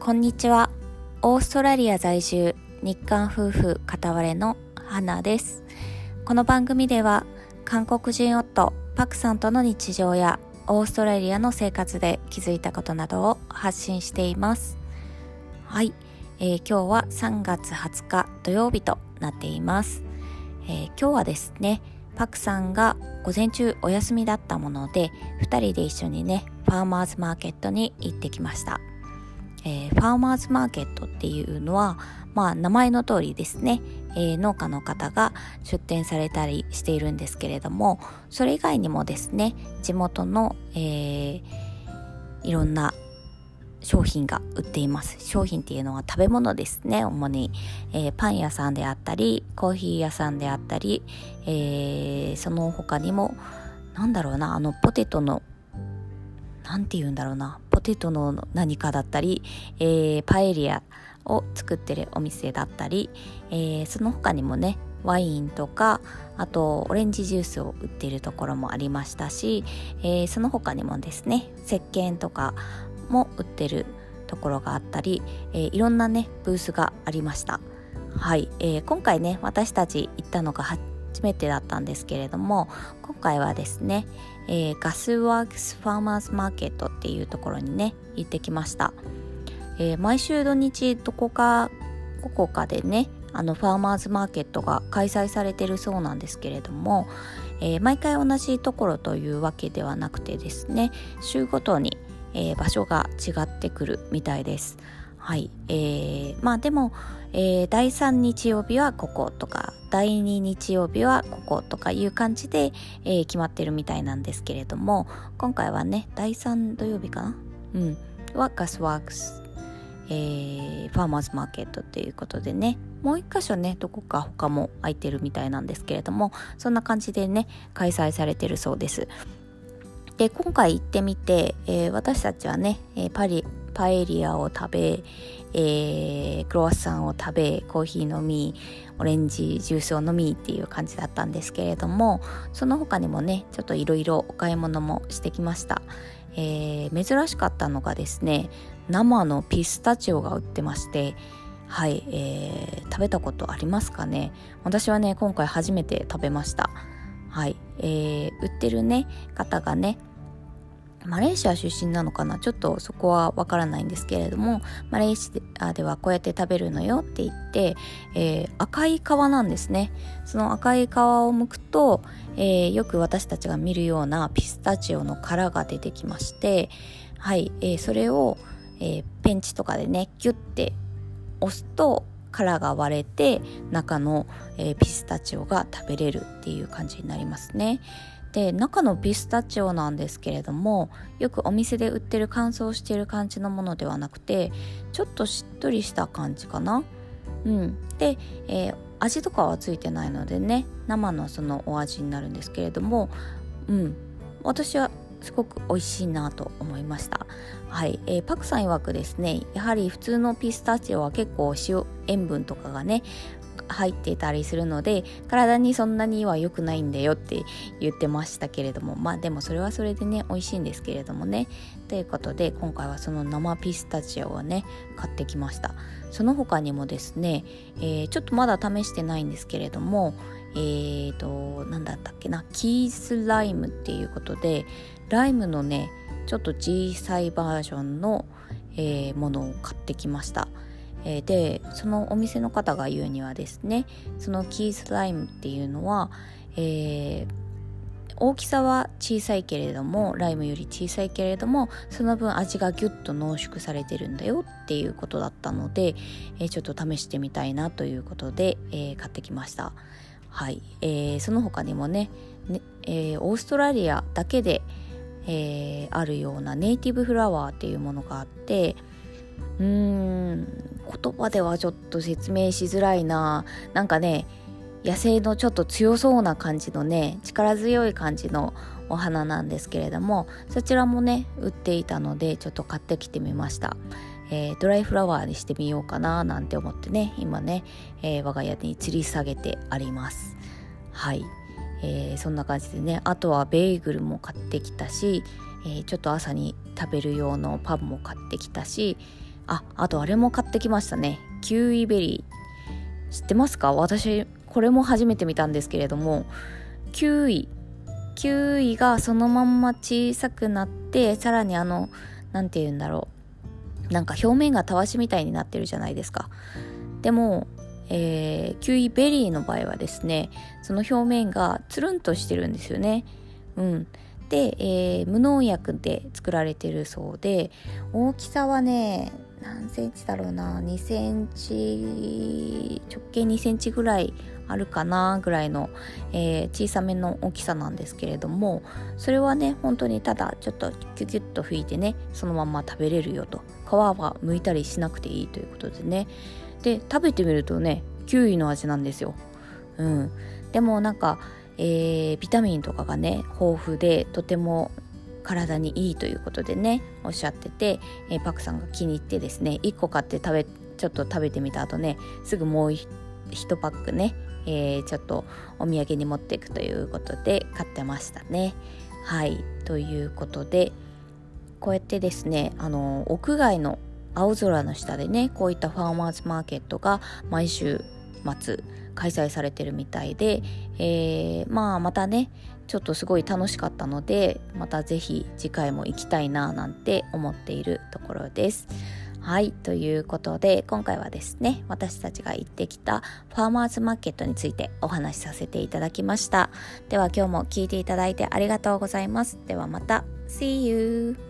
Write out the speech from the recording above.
こんにちは。オーストラリア在住日韓夫婦片割れの花です。この番組では韓国人夫パクさんとの日常やオーストラリアの生活で気づいたことなどを発信しています。はい、えー、今日は3月20日土曜日となっています、えー、今日はですねパクさんが午前中お休みだったもので2人で一緒にねファーマーズマーケットに行ってきました。えー、ファーマーズマーケットっていうのは、まあ、名前の通りですね、えー、農家の方が出店されたりしているんですけれどもそれ以外にもですね地元の、えー、いろんな商品が売っています。商品っていうのは食べ物ですね。主に、えー、パン屋さんであったりコーヒー屋さんであったり、えー、その他にもなんだろうなあのポテトの何て言うんだろうな。ポテトの何かだったり、えー、パエリアを作ってるお店だったり、えー、その他にもねワインとかあとオレンジジュースを売っているところもありましたし、えー、その他にもですね石鹸とかも売ってるところがあったり、えー、いろんなねブースがありました。はい、えー、今回ね私たち行ったのが初めてだったんですけれども今回はですね、えー、ガスワークスファーマーズマーケットっていうところにね行ってきました、えー、毎週土日どこかここかでねあのファーマーズマーケットが開催されてるそうなんですけれども、えー、毎回同じところというわけではなくてですね週ごとに、え、場所が違ってくるみたいです。はい。えー、まあでもえー、第3日曜日はこことか第2日曜日はこことかいう感じで、えー、決まってるみたいなんですけれども今回はね第3土曜日かな？うん。はガスワークス、えー、ファーマーズマーケットっていうことでね。もう一箇所ねどこか他も空いてるみたいなんですけれどもそんな感じでね開催されてるそうです。で今回行ってみて、えー、私たちはね、えー、パリパエリアを食べ、えー、クロワッサンを食べコーヒー飲みオレンジジュースを飲みっていう感じだったんですけれどもその他にもねちょっといろいろお買い物もしてきました、えー、珍しかったのがですね生のピスタチオが売ってましてはい、えー、食べたことありますかね？私はね今回初めて食べました。はい、えー、売ってるね方がねマレーシア出身なのかな？ちょっとそこはわからないんですけれどもマレーシアではこうやって食べるのよって言って、えー、赤い皮なんですね。その赤い皮を剥くと、えー、よく私たちが見るようなピスタチオの殻が出てきましてはい、えー、それを、えペンチとかでねギュッて押すと殻が割れて中の、えピスタチオが食べれるっていう感じになりますね。で中のピスタチオなんですけれどもよくお店で売ってる乾燥してる感じのものではなくてちょっとしっとりした感じかな。うん。で、えー、味とかはついてないのでね生のそのお味になるんですけれどもうん。私はすごく美味しいなと思いました。はい、えー、パクさん曰くですねやはり普通のピスタチオは結構塩塩分とかがね入ってたりするので体にそんなには良くないんだよって言ってましたけれどもまあでもそれはそれでね美味しいんですけれどもね。ということで今回はその生ピスタチオをね買ってきました。その他にもですね、えー、ちょっとまだ試してないんですけれどもえーと何だったっけなキースライムっていうことでライムのねちょっと小さいバージョンの、えー、ものを買ってきました。えー、でそのお店の方が言うにはですねそのキースライムっていうのは、えー、大きさは小さいけれどもライムより小さいけれどもその分味がギュッと濃縮されてるんだよっていうことだったので、えー、ちょっと試してみたいなということで、えー、買ってきました。はい、えー、その他にもねね、え、オーストラリアだけで、え、あるようなネイティブフラワーっていうものがあってうーん言葉ではちょっと説明しづらいな。なんかね野生のちょっと強そうな感じのね力強い感じのお花なんですけれどもそちらもね売っていたのでちょっと買ってきてみました、えー、ドライフラワーにしてみようかななんて思ってね今ね、えー、我が家に吊り下げてあります。はい、えー、そんな感じでねあとはベーグルも買ってきたし、えちょっと朝に食べる用のパンも買ってきたしああとあれも買ってきましたね。キウイベリー。知ってますか？私これも初めて見たんですけれどもキウイキウイがそのまんま小さくなってさらにあの何て言うんだろう。なんか表面がたわしみたいになってるじゃないですか。でも、えー、キウイベリーの場合はですねその表面がつるんとしてるんですよね。うん。で、えー、無農薬で作られてるそうで大きさはね何センチだろうな。2センチ直径2センチぐらいあるかなぐらいの、えー、小さめの大きさなんですけれどもそれはね本当にただちょっとキュキュッと拭いてねそのまま食べれるよと。皮は剥いたりしなくていいということでね。で食べてみるとねキウイの味なんですよ。うん。でもなんかえー、ビタミンとかがね豊富でとても体にいいということでねおっしゃってて、えー、パクさんが気に入ってですね1個買って食べちょっと食べてみた後ねすぐもう1パックね、えー、ちょっとお土産に持っていくということで買ってましたね。はいということでこうやってですねあの屋外の青空の下でねこういったファーマーズマーケットが毎週末開催されてるみたいで、えー、まあまたねちょっとすごい楽しかったのでまた是非次回も行きたいななんて思っているところです。はいということで今回はですね私たちが行ってきたファーマーズマーケットについてお話しさせていただきましたでは今日も聞いていただいてありがとうございますではまた See you!